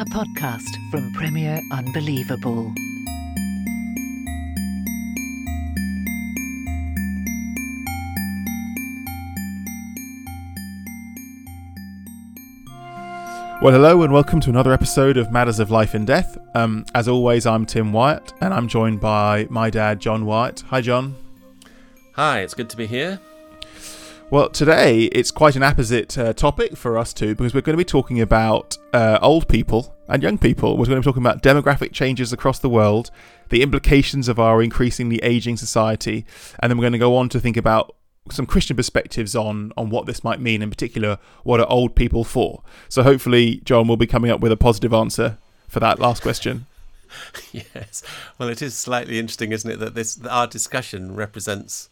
a podcast from Premier Unbelievable. Well, hello and welcome to another episode of Matters of Life and Death. Um, as always, I'm Tim Wyatt and I'm joined by my dad, John Wyatt. Hi, John. Hi, it's good to be here. Well, today it's quite an opposite uh, topic for us two because we're going to be talking about uh, old people and young people. We're going to be talking about demographic changes across the world, the implications of our increasingly aging society, and then we're going to go on to think about some Christian perspectives on on what this might mean, in particular, what are old people for? So hopefully, John will be coming up with a positive answer for that last question. yes. Well, it is slightly interesting, isn't it, that this our discussion represents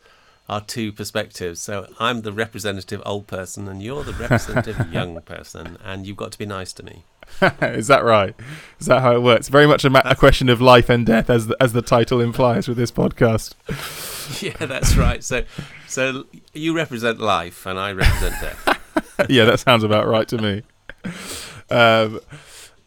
our two perspectives. So I'm the representative old person, and you're the representative young person, and you've got to be nice to me. Is that right? Is that how it works? Very much a, ma- a question of life and death, as the, as the title implies with this podcast. yeah, that's right. So, so you represent life, and I represent death. yeah, that sounds about right to me. Um,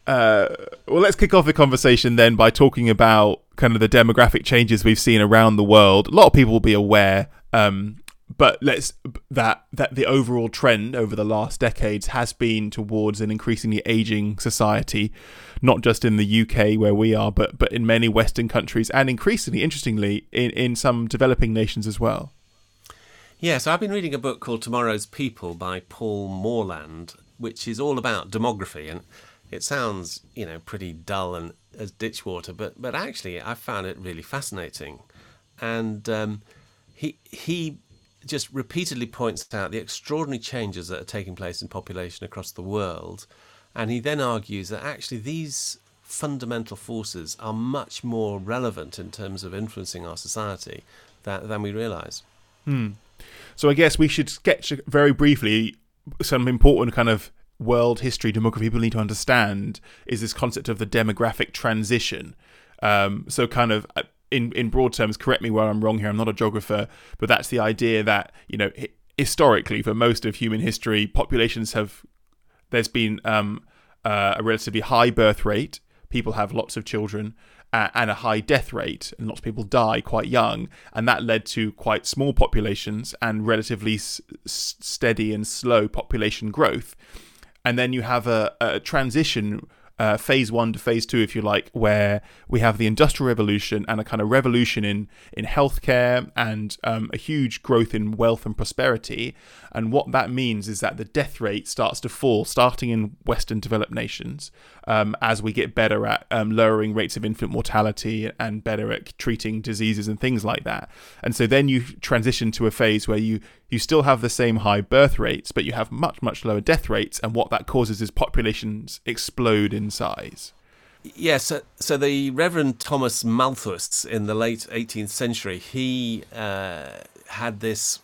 uh, well, let's kick off the conversation then by talking about kind of the demographic changes we've seen around the world. A lot of people will be aware, um, but let's that that the overall trend over the last decades has been towards an increasingly aging society, not just in the UK where we are, but but in many Western countries and increasingly, interestingly, in in some developing nations as well. Yes, I've been reading a book called Tomorrow's People by Paul Morland, which is all about demography and it sounds, you know, pretty dull and as ditch water, but but actually, I found it really fascinating, and um, he he just repeatedly points out the extraordinary changes that are taking place in population across the world, and he then argues that actually these fundamental forces are much more relevant in terms of influencing our society than, than we realise. Hmm. So I guess we should sketch very briefly some important kind of world history demography people need to understand is this concept of the demographic transition. Um, so, kind of uh, in in broad terms, correct me where I'm wrong here. I'm not a geographer, but that's the idea that you know historically, for most of human history, populations have there's been um, uh, a relatively high birth rate. People have lots of children, and a high death rate, and lots of people die quite young, and that led to quite small populations and relatively s- steady and slow population growth and then you have a, a transition uh, phase one to phase two, if you like, where we have the industrial revolution and a kind of revolution in in healthcare and um, a huge growth in wealth and prosperity. And what that means is that the death rate starts to fall, starting in Western developed nations, um, as we get better at um, lowering rates of infant mortality and better at treating diseases and things like that. And so then you transition to a phase where you you still have the same high birth rates, but you have much much lower death rates. And what that causes is populations explode in size. Yes, so, so, the Reverend Thomas Malthus in the late 18th century, he uh, had this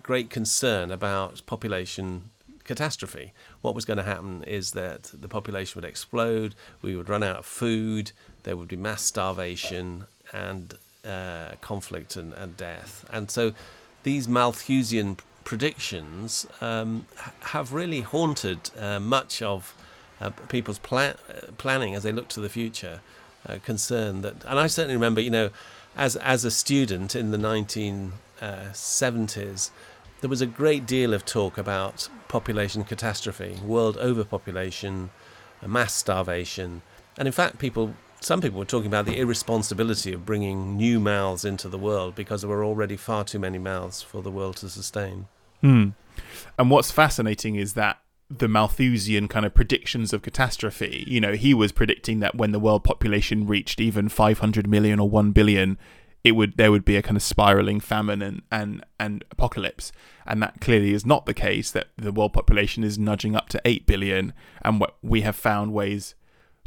great concern about population catastrophe. What was going to happen is that the population would explode, we would run out of food, there would be mass starvation and uh, conflict and, and, death. And so these Malthusian predictions um, have really haunted uh, much of uh, people's pla- uh, planning as they look to the future. Uh, concern that, and I certainly remember, you know, as as a student in the 1970s, there was a great deal of talk about population catastrophe, world overpopulation, mass starvation, and in fact, people some people were talking about the irresponsibility of bringing new mouths into the world because there were already far too many mouths for the world to sustain. Hmm. And what's fascinating is that the Malthusian kind of predictions of catastrophe, you know, he was predicting that when the world population reached even 500 million or 1 billion, it would there would be a kind of spiraling famine and, and, and apocalypse. And that clearly is not the case, that the world population is nudging up to 8 billion. And we have found ways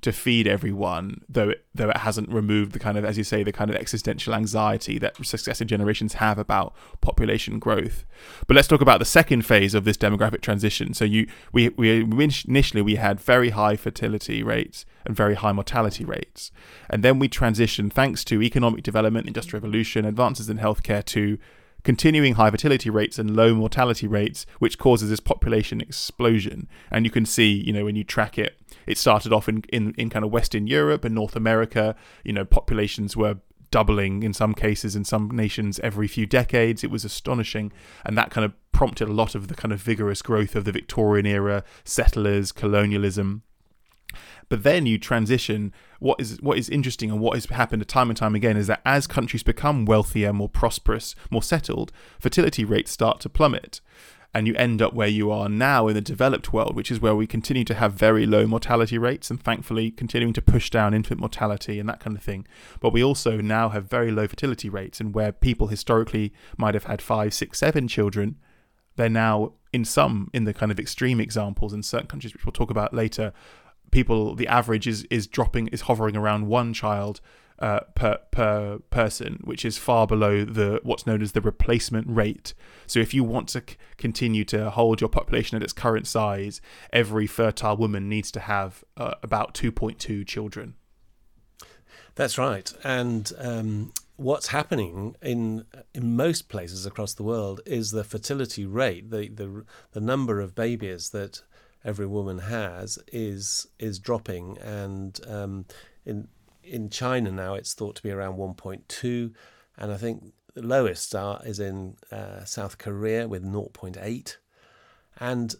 to feed everyone, though it, though it hasn't removed the kind of, as you say, the kind of existential anxiety that successive generations have about population growth. But let's talk about the second phase of this demographic transition. So you, we, we initially we had very high fertility rates and very high mortality rates, and then we transitioned thanks to economic development, industrial revolution, advances in healthcare to continuing high fertility rates and low mortality rates, which causes this population explosion. And you can see, you know, when you track it, it started off in, in, in kind of Western Europe and North America, you know, populations were doubling in some cases in some nations every few decades. It was astonishing. And that kind of prompted a lot of the kind of vigorous growth of the Victorian era, settlers, colonialism. But then you transition. What is what is interesting and what has happened time and time again is that as countries become wealthier, more prosperous, more settled, fertility rates start to plummet. And you end up where you are now in the developed world, which is where we continue to have very low mortality rates and thankfully continuing to push down infant mortality and that kind of thing. But we also now have very low fertility rates, and where people historically might have had five, six, seven children, they're now in some in the kind of extreme examples in certain countries which we'll talk about later people the average is is dropping is hovering around one child uh, per per person, which is far below the what's known as the replacement rate. So, if you want to c- continue to hold your population at its current size, every fertile woman needs to have uh, about two point two children. That's right, and um, what's happening in in most places across the world is the fertility rate, the the the number of babies that every woman has is is dropping, and um, in in China now it's thought to be around 1.2, and I think the lowest are, is in uh, South Korea with 0.8, and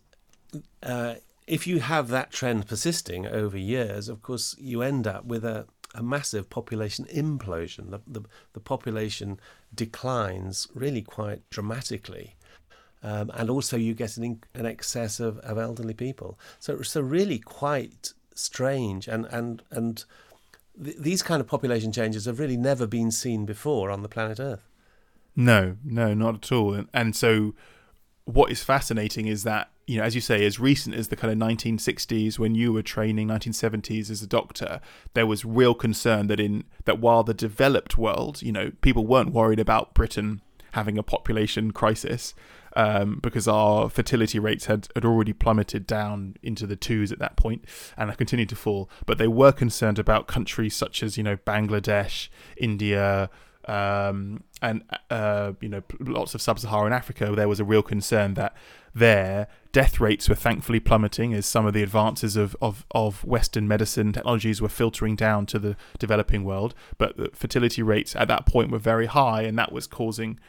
uh, if you have that trend persisting over years, of course you end up with a a massive population implosion. The, the, the population declines really quite dramatically. Um, and also you get an, an excess of, of elderly people. So so really quite strange, and and and th- these kind of population changes have really never been seen before on the planet Earth. No, no, not at all. And, and so, what is fascinating is that you know, as you say, as recent as the kind of 1960s, when you were training, 1970s as a doctor, there was real concern that in that while the developed world, you know, people weren't worried about Britain having a population crisis um, because our fertility rates had, had already plummeted down into the twos at that point and have continued to fall. But they were concerned about countries such as, you know, Bangladesh, India, um, and uh, you know lots of sub-Saharan Africa, there was a real concern that their death rates were thankfully plummeting as some of the advances of, of, of Western medicine technologies were filtering down to the developing world. But the fertility rates at that point were very high, and that was causing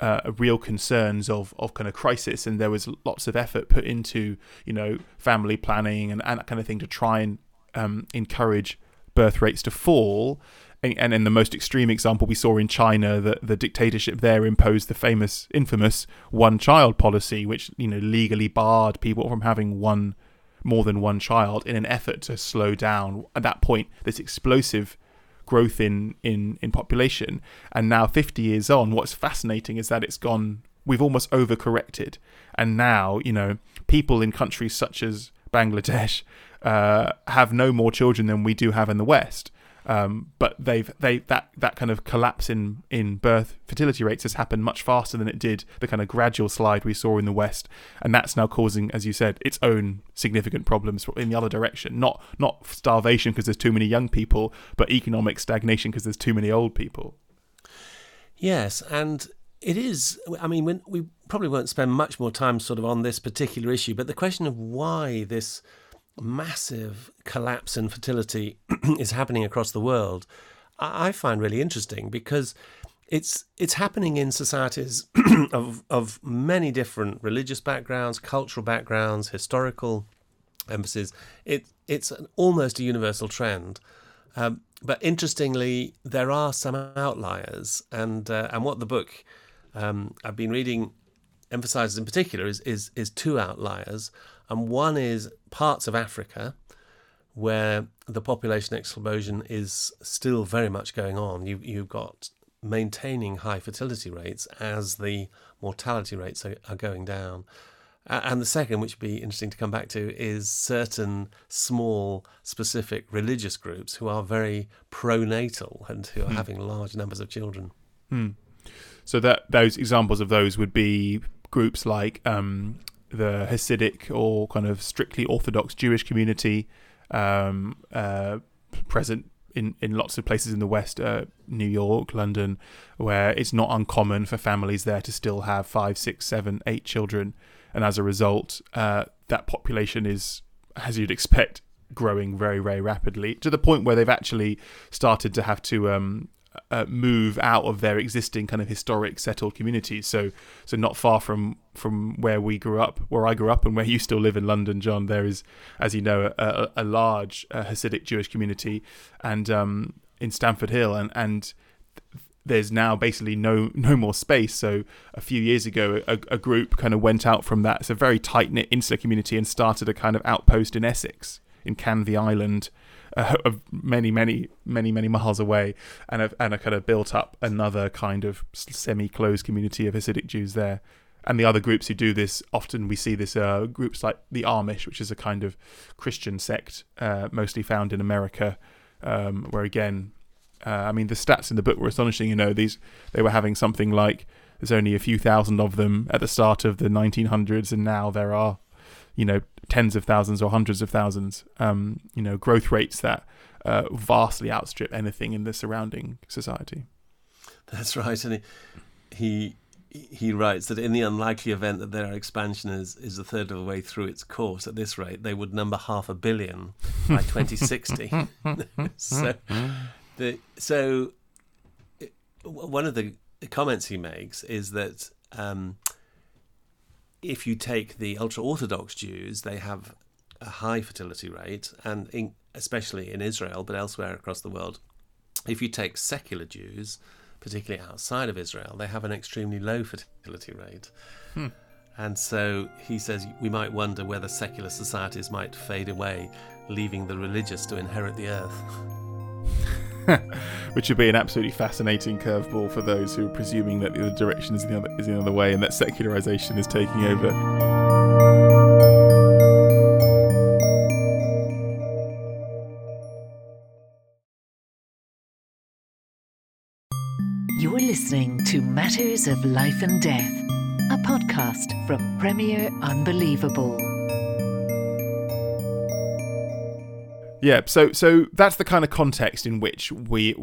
uh, real concerns of, of kind of crisis, and there was lots of effort put into you know family planning and, and that kind of thing to try and um, encourage birth rates to fall. And, and in the most extreme example we saw in China, that the dictatorship there imposed the famous, infamous one-child policy, which you know legally barred people from having one more than one child in an effort to slow down at that point this explosive growth in in in population. And now, 50 years on, what's fascinating is that it's gone. We've almost overcorrected, and now you know people in countries such as Bangladesh uh, have no more children than we do have in the West. Um, but they've they that that kind of collapse in in birth fertility rates has happened much faster than it did the kind of gradual slide we saw in the West, and that's now causing, as you said, its own significant problems in the other direction. Not not starvation because there's too many young people, but economic stagnation because there's too many old people. Yes, and it is. I mean, we probably won't spend much more time sort of on this particular issue, but the question of why this massive collapse in fertility is happening across the world, I find really interesting because it's it's happening in societies of of many different religious backgrounds, cultural backgrounds, historical emphasis. It it's an, almost a universal trend. Um, but interestingly, there are some outliers, and uh, and what the book um, I've been reading emphasizes in particular is, is is two outliers, and one is parts of Africa where the population explosion is still very much going on. You you've got maintaining high fertility rates as the mortality rates are, are going down. And the second, which would be interesting to come back to, is certain small, specific religious groups who are very pronatal and who are hmm. having large numbers of children. Hmm. So that those examples of those would be groups like um, the Hasidic or kind of strictly Orthodox Jewish community, um, uh, present in, in lots of places in the West, uh, New York, London, where it's not uncommon for families there to still have five, six, seven, eight children. And as a result, uh, that population is, as you'd expect, growing very, very rapidly to the point where they've actually started to have to um, uh, move out of their existing kind of historic settled communities. So, so not far from from where we grew up, where I grew up, and where you still live in London, John. There is, as you know, a, a large uh, Hasidic Jewish community, and um, in Stamford Hill, and and there's now basically no no more space. So a few years ago, a, a group kind of went out from that. It's a very tight knit insular community and started a kind of outpost in Essex, in Canvey Island, of many many many many miles away, and a, and a kind of built up another kind of semi closed community of Hasidic Jews there. And the other groups who do this, often we see this uh, groups like the Amish, which is a kind of Christian sect, uh, mostly found in America, um, where again uh, I mean, the stats in the book were astonishing. You know, these they were having something like there's only a few thousand of them at the start of the 1900s, and now there are, you know, tens of thousands or hundreds of thousands. Um, you know, growth rates that uh, vastly outstrip anything in the surrounding society. That's right, and he, he he writes that in the unlikely event that their expansion is, is a third of the way through its course at this rate, they would number half a billion by 2060. so the so one of the comments he makes is that um, if you take the ultra orthodox Jews, they have a high fertility rate, and in, especially in Israel, but elsewhere across the world. If you take secular Jews, particularly outside of Israel, they have an extremely low fertility rate. Hmm. And so he says we might wonder whether secular societies might fade away, leaving the religious to inherit the earth. which would be an absolutely fascinating curveball for those who are presuming that the other direction is the other is the other way and that secularization is taking over. You're listening to Matters of Life and Death, a podcast from Premier Unbelievable. Yeah, so so that's the kind of context in which we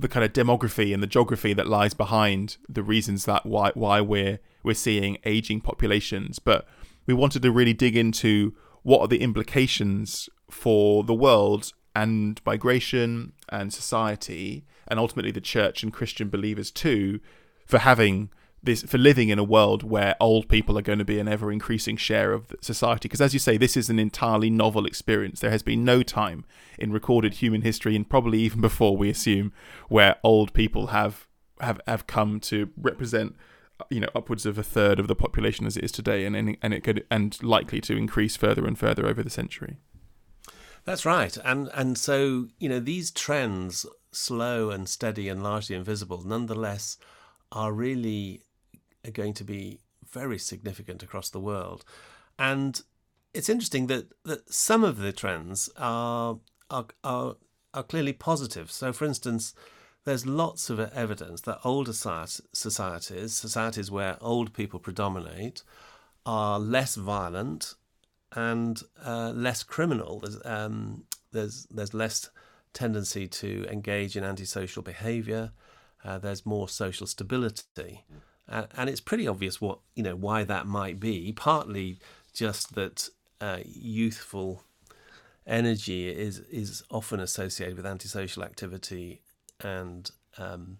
the kind of demography and the geography that lies behind the reasons that why why we're we're seeing aging populations, but we wanted to really dig into what are the implications for the world and migration and society and ultimately the church and Christian believers too for having this for living in a world where old people are going to be an ever increasing share of society. Because as you say this is an entirely novel experience. There has been no time in recorded human history and probably even before we assume where old people have have have come to represent you know upwards of a third of the population as it is today and and it could and likely to increase further and further over the century. That's right. And and so you know these trends slow and steady and largely invisible nonetheless are really are going to be very significant across the world. And it's interesting that, that some of the trends are, are, are, are clearly positive. So, for instance, there's lots of evidence that older societies, societies where old people predominate, are less violent and uh, less criminal. There's, um, there's, there's less tendency to engage in antisocial behaviour. Uh, there's more social stability. And it's pretty obvious what you know why that might be. Partly just that uh, youthful energy is is often associated with antisocial activity and um,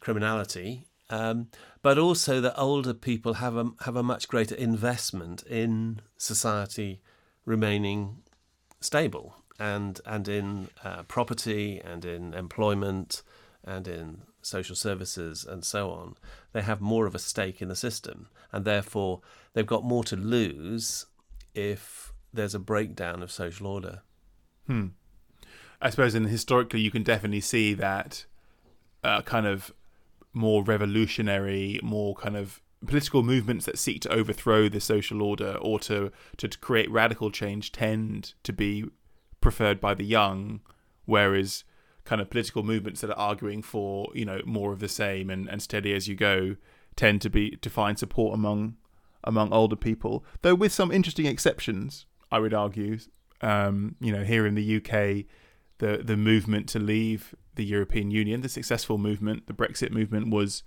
criminality, um, but also that older people have a have a much greater investment in society remaining stable and and in uh, property and in employment and in social services and so on, they have more of a stake in the system, and therefore they've got more to lose if there's a breakdown of social order. Hmm. I suppose, and historically, you can definitely see that uh, kind of more revolutionary, more kind of political movements that seek to overthrow the social order or to, to, to create radical change tend to be preferred by the young, whereas kind of political movements that are arguing for you know more of the same and, and steady as you go tend to be to find support among among older people, though with some interesting exceptions. I would argue, um, you know, here in the UK, the the movement to leave the European Union, the successful movement, the Brexit movement, was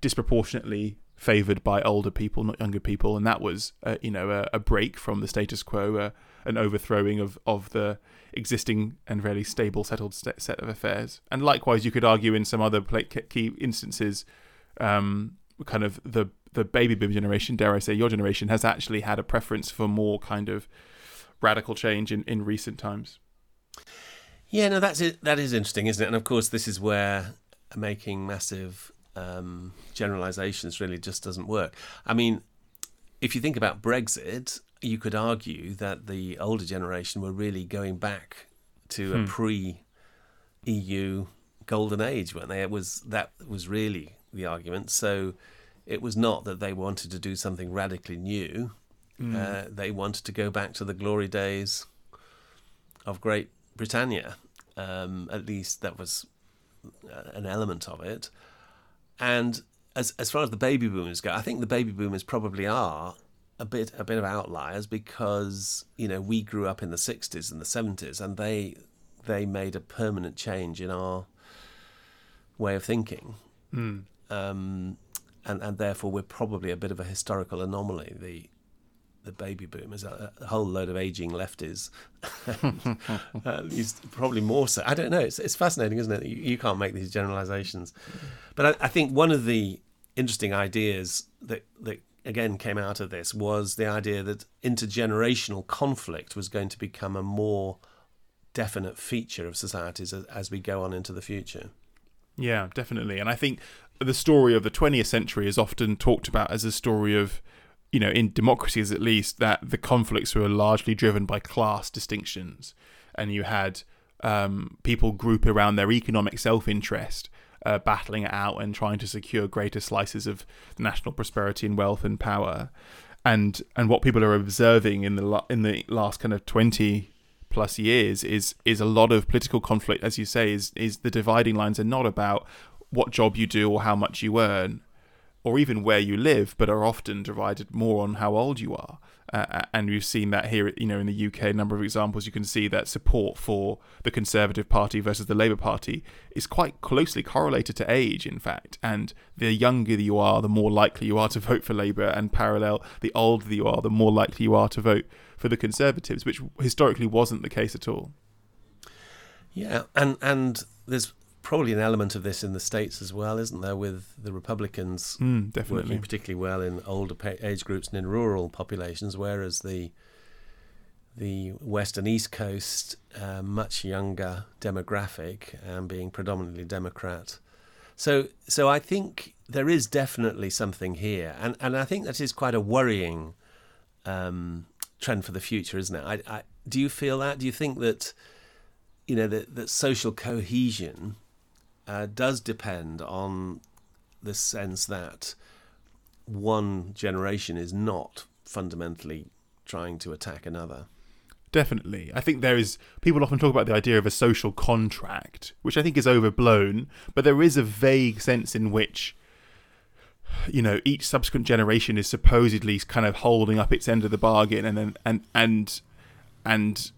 disproportionately favoured by older people, not younger people, and that was, uh, you know, a, a, break from the status quo, an overthrowing of of the existing and fairly stable, settled st- set of affairs. And likewise, you could argue in some other key instances, um, kind of the the baby boom generation, dare I say, your generation, has actually had a preference for more kind of radical change in, in recent times. Yeah, no, that's it. That is interesting, isn't it? And of course, this is where making massive um, generalizations really just doesn't work. I mean, if you think about Brexit, you could argue that the older generation were really going back to hmm. a pre EU golden age, weren't they? It was that was really the argument. So it was not that they wanted to do something radically new. Mm. Uh, they wanted to go back to the glory days of Great Britannia. Um, at least that was uh, an element of it. And as as far as the baby boomers go, I think the baby boomers probably are a bit a bit of outliers because you know we grew up in the 60s and the 70s and they they made a permanent change in our way of thinking. Mm. um, and and therefore we're probably a bit of a historical anomaly the the baby boomers a, a whole load of aging lefties. Probably more so. I don't know. It's, it's fascinating isn't it? You, you can't make these generalizations. But I, I think one of the interesting ideas that that again came out of this was the idea that intergenerational conflict was going to become a more definite feature of societies as, as we go on into the future. Yeah, definitely. And I think the story of the 20th century is often talked about as a story of, you know, in democracies at least, that the conflicts were largely driven by class distinctions. And you had um, people group around their economic self interest uh, battling it out and trying to secure greater slices of national prosperity and wealth and power. And and what people are observing in the in the last kind of twenty plus years is is a lot of political conflict, as you say, is is the dividing lines are not about what job you do or how much you earn, or even where you live, but are often divided more on how old you are. Uh, and we've seen that here, you know, in the UK, a number of examples. You can see that support for the Conservative Party versus the Labour Party is quite closely correlated to age, in fact. And the younger you are, the more likely you are to vote for Labour, and parallel, the older you are, the more likely you are to vote for the Conservatives, which historically wasn't the case at all. Yeah, and and there's probably an element of this in the states as well, isn't there? With the Republicans mm, working particularly well in older age groups and in rural populations, whereas the the west and east coast, uh, much younger demographic and being predominantly Democrat. So, so I think there is definitely something here, and and I think that is quite a worrying um, trend for the future, isn't it? I, I, do you feel that? Do you think that you know that, that social cohesion uh, does depend on the sense that one generation is not fundamentally trying to attack another. Definitely. I think there is, people often talk about the idea of a social contract, which I think is overblown, but there is a vague sense in which, you know, each subsequent generation is supposedly kind of holding up its end of the bargain and, and, and, and, and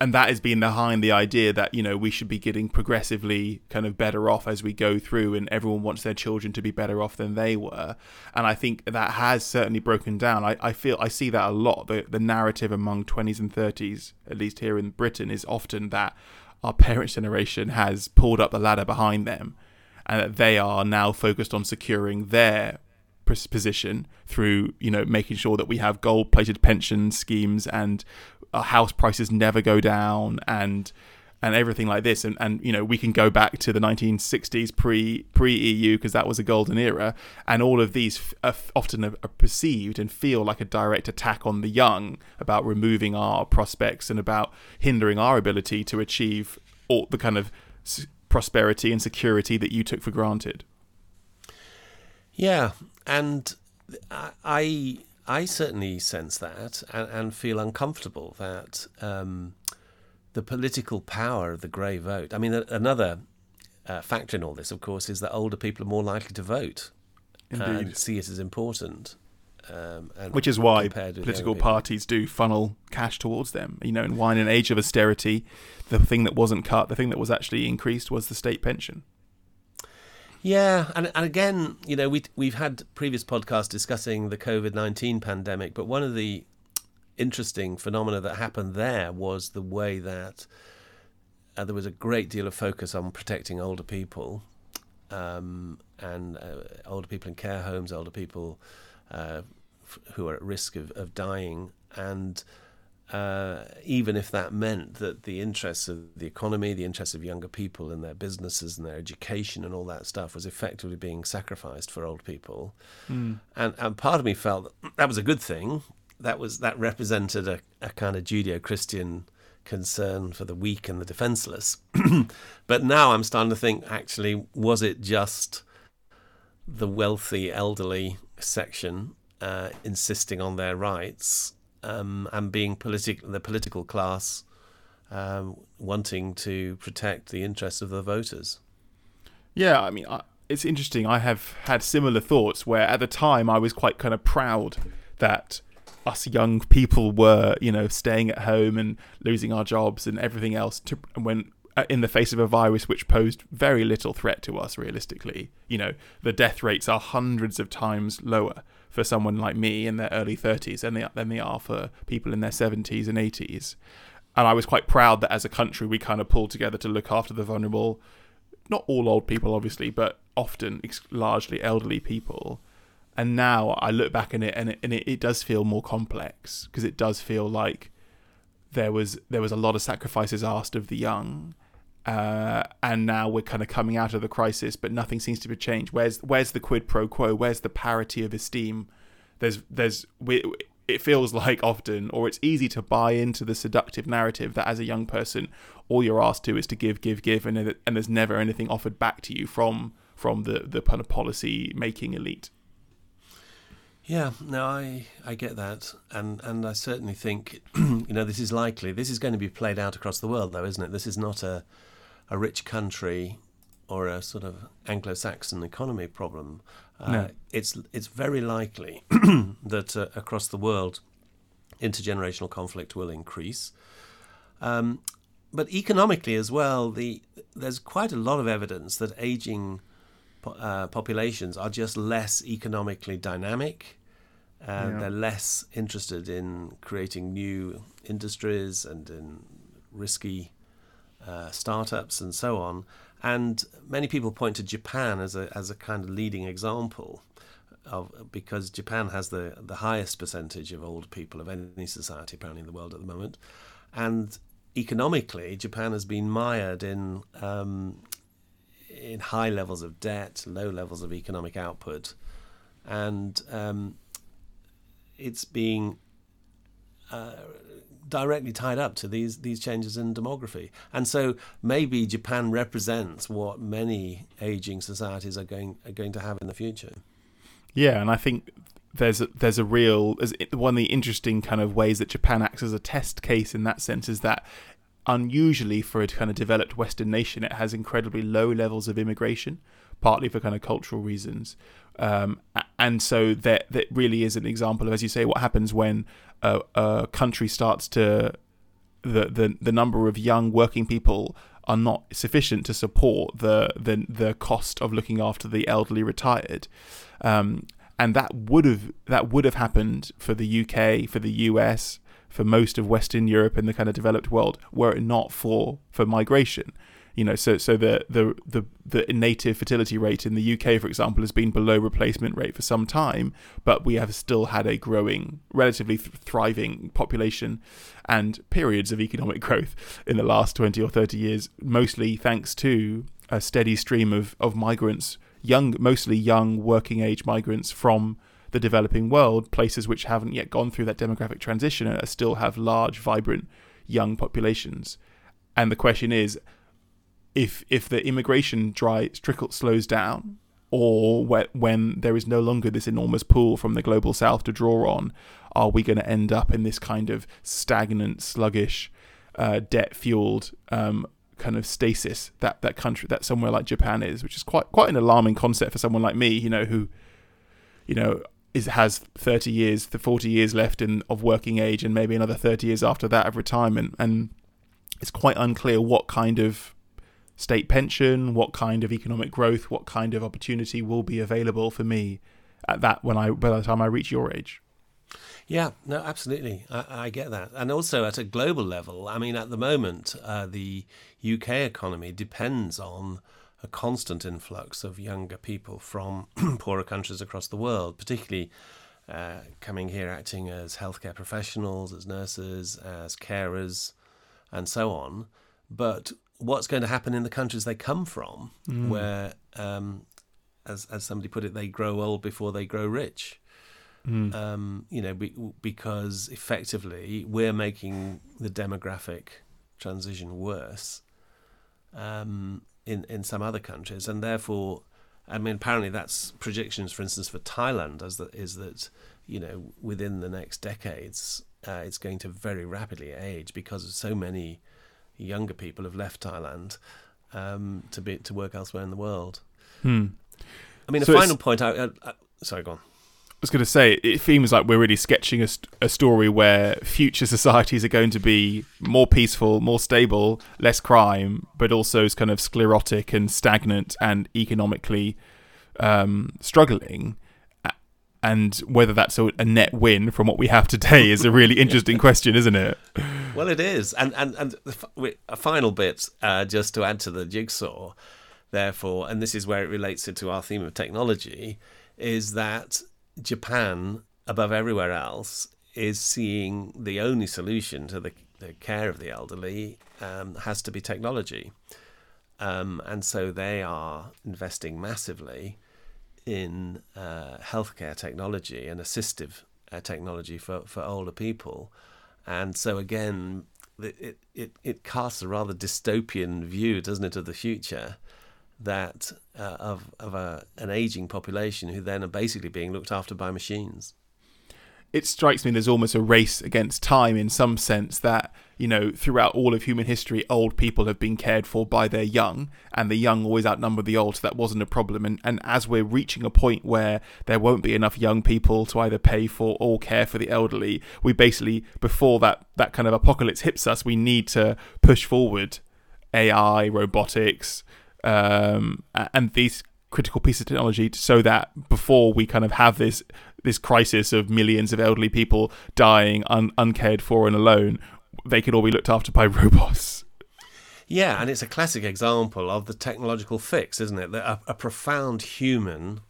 and that has been behind the idea that you know we should be getting progressively kind of better off as we go through and everyone wants their children to be better off than they were. And i think that has certainly broken down. I, I feel i see that a lot. The, the narrative among 20s and 30s at least here in britain is often that our parents generation has pulled up the ladder behind them and that they are now focused on securing their position through you know making sure that we have gold plated pension schemes and uh, house prices never go down and and everything like this. And and you know we can go back to the 1960s pre pre EU because that was a golden era. And all of these f- often are, are perceived and feel like a direct attack on the young about removing our prospects and about hindering our ability to achieve all the kind of s- prosperity and security that you took for granted. Yeah. And I I certainly sense that and, and feel uncomfortable that um, the political power of the grey vote. I mean, another uh, factor in all this, of course, is that older people are more likely to vote and see it as important. Um, Which is why political parties do funnel cash towards them. You know, and why in an age of austerity, the thing that wasn't cut, the thing that was actually increased was the state pension. Yeah, and and again, you know, we we've had previous podcasts discussing the COVID nineteen pandemic, but one of the interesting phenomena that happened there was the way that uh, there was a great deal of focus on protecting older people um, and uh, older people in care homes, older people uh, f- who are at risk of, of dying, and uh, even if that meant that the interests of the economy, the interests of younger people and their businesses and their education and all that stuff was effectively being sacrificed for old people. Mm. And, and part of me felt that, that was a good thing. That was that represented a, a kind of Judeo-Christian concern for the weak and the defenseless. but now I'm starting to think, actually, was it just the wealthy elderly section uh, insisting on their rights um, and being politic, the political class um, wanting to protect the interests of the voters. Yeah, I mean, I, it's interesting. I have had similar thoughts where at the time I was quite kind of proud that us young people were, you know, staying at home and losing our jobs and everything else to when uh, in the face of a virus which posed very little threat to us realistically. You know, the death rates are hundreds of times lower for someone like me in their early 30s than they, than they are for people in their 70s and 80s. And I was quite proud that as a country we kind of pulled together to look after the vulnerable. Not all old people, obviously, but often largely elderly people. And now I look back in it, and it, and it, it does feel more complex because it does feel like there was there was a lot of sacrifices asked of the young, uh, and now we're kind of coming out of the crisis, but nothing seems to be changed. Where's where's the quid pro quo? Where's the parity of esteem? There's there's we, it feels like often, or it's easy to buy into the seductive narrative that as a young person, all you're asked to is to give, give, give, and and there's never anything offered back to you from from the the kind of policy making elite. Yeah, no, I I get that, and and I certainly think, you know, this is likely. This is going to be played out across the world, though, isn't it? This is not a a rich country or a sort of Anglo-Saxon economy problem. Uh, no. It's it's very likely that uh, across the world, intergenerational conflict will increase. Um, but economically as well, the there's quite a lot of evidence that aging uh, populations are just less economically dynamic. Uh, yeah. They're less interested in creating new industries and in risky uh, startups and so on. And many people point to Japan as a as a kind of leading example of because Japan has the the highest percentage of old people of any society apparently in the world at the moment, and economically Japan has been mired in um, in high levels of debt, low levels of economic output, and um, it's being uh, directly tied up to these these changes in demography. And so maybe Japan represents what many aging societies are going are going to have in the future. Yeah, and I think there's a, there's a real one of the interesting kind of ways that Japan acts as a test case in that sense is that unusually for a kind of developed Western nation, it has incredibly low levels of immigration, partly for kind of cultural reasons. Um, and so that that really is an example of, as you say, what happens when a, a country starts to the, the the number of young working people are not sufficient to support the the the cost of looking after the elderly retired. Um, and that would have that would have happened for the UK, for the US, for most of Western Europe and the kind of developed world, were it not for for migration. You know, so so the the the the native fertility rate in the UK, for example, has been below replacement rate for some time, but we have still had a growing, relatively th- thriving population and periods of economic growth in the last twenty or thirty years, mostly thanks to a steady stream of of migrants, young, mostly young working age migrants from the developing world, places which haven't yet gone through that demographic transition and still have large, vibrant young populations. And the question is, if if the immigration dry trickle slows down, or when there is no longer this enormous pool from the global south to draw on, are we going to end up in this kind of stagnant, sluggish, uh, debt-fueled um, kind of stasis that that country that somewhere like Japan is, which is quite quite an alarming concept for someone like me, you know, who, you know, is has 30 years, 40 years left in of working age, and maybe another 30 years after that of retirement, and it's quite unclear what kind of state pension, what kind of economic growth, what kind of opportunity will be available for me at that when I by the time I reach your age. Yeah, no, absolutely. I, I, get that. And also at a global level, I mean, at the moment, uh, the UK economy depends on a constant influx of younger people from poorer countries across the world, particularly uh, coming here acting as healthcare professionals, as nurses, as carers, and so on. But what's going to happen in the countries they come from, mm. where, um, as as somebody put it, they grow old before they grow rich? Mm. Um, you know, be, because effectively we're making the demographic transition worse um, in in some other countries, and therefore, I mean, apparently that's projections, for instance, for Thailand, as that is that you know within the next decades uh, it's going to very rapidly age because of so many younger people have left Thailand um, to be to work elsewhere in the world. Hmm. I mean, a so final point. I, I, I, sorry, go on I was going to say, it seems like we're really sketching a, a, story where future societies are going to be more peaceful, more stable, less crime, but also is kind of sclerotic and stagnant and economically um, struggling. And whether that's a, net win from what we have today is a really interesting question, isn't it? Well, it is. And and and a final bit, uh, just to add to the jigsaw, therefore, and this is where it relates into our theme of technology, is that Japan, above everywhere else, is seeing the only solution to the, the care of the elderly um, has to be technology. Um, and so they are investing massively in uh, healthcare technology and assistive uh, technology for, for older people. And so, again, it, it, it casts a rather dystopian view, doesn't it, of the future that uh, of of a, an aging population who then are basically being looked after by machines. It strikes me there's almost a race against time in some sense that you know throughout all of human history, old people have been cared for by their young, and the young always outnumber the old, so that wasn't a problem. And and as we're reaching a point where there won't be enough young people to either pay for or care for the elderly, we basically before that that kind of apocalypse hits us, we need to push forward AI, robotics, um, and these critical pieces of technology so that before we kind of have this this crisis of millions of elderly people dying un- uncared for and alone, they can all be looked after by robots. Yeah, and it's a classic example of the technological fix, isn't it? A, a profound human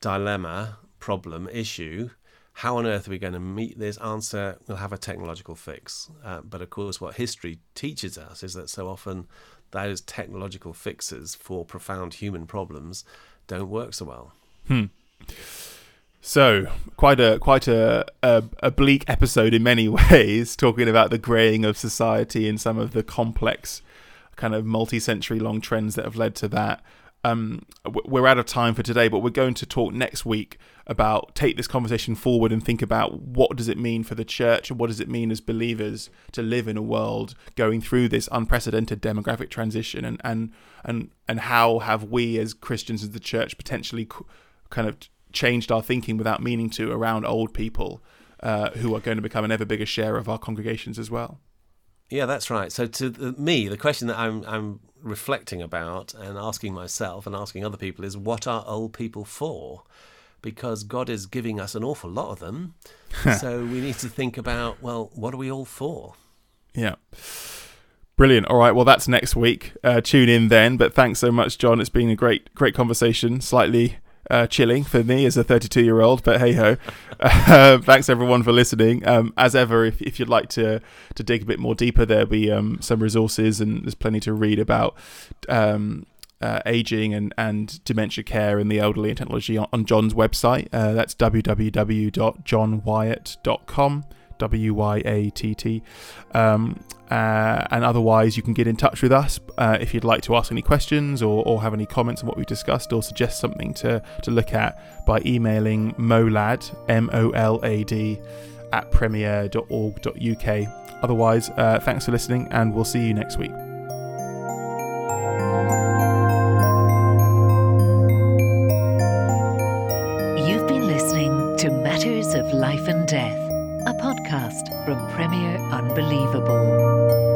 dilemma, problem, issue. How on earth are we going to meet this answer? We'll have a technological fix. Uh, but of course, what history teaches us is that so often those technological fixes for profound human problems don't work so well. Hmm. So quite a quite a, a, a bleak episode in many ways, talking about the greying of society and some of the complex, kind of multi-century long trends that have led to that. Um, we're out of time for today, but we're going to talk next week about take this conversation forward and think about what does it mean for the church and what does it mean as believers to live in a world going through this unprecedented demographic transition and and and and how have we as Christians as the church potentially kind of changed our thinking without meaning to around old people uh, who are going to become an ever bigger share of our congregations as well. Yeah, that's right. So to the, me, the question that I'm I'm reflecting about and asking myself and asking other people is what are old people for? Because God is giving us an awful lot of them. so we need to think about, well, what are we all for? Yeah. Brilliant. All right. Well, that's next week. Uh, tune in then. But thanks so much, John. It's been a great, great conversation. Slightly uh, chilling for me as a 32 year old, but hey ho. Uh, thanks everyone for listening. Um, as ever, if, if you'd like to to dig a bit more deeper, there'll be um, some resources and there's plenty to read about. Um, uh, aging and, and dementia care and the elderly and technology on, on John's website. Uh, that's www.johnwyatt.com. W Y A T T. Um, uh, and otherwise, you can get in touch with us uh, if you'd like to ask any questions or, or have any comments on what we've discussed or suggest something to, to look at by emailing molad, M O L A D, at premier.org.uk. Otherwise, uh, thanks for listening and we'll see you next week. You've been listening to Matters of Life and Death, a podcast from Premier Unbelievable.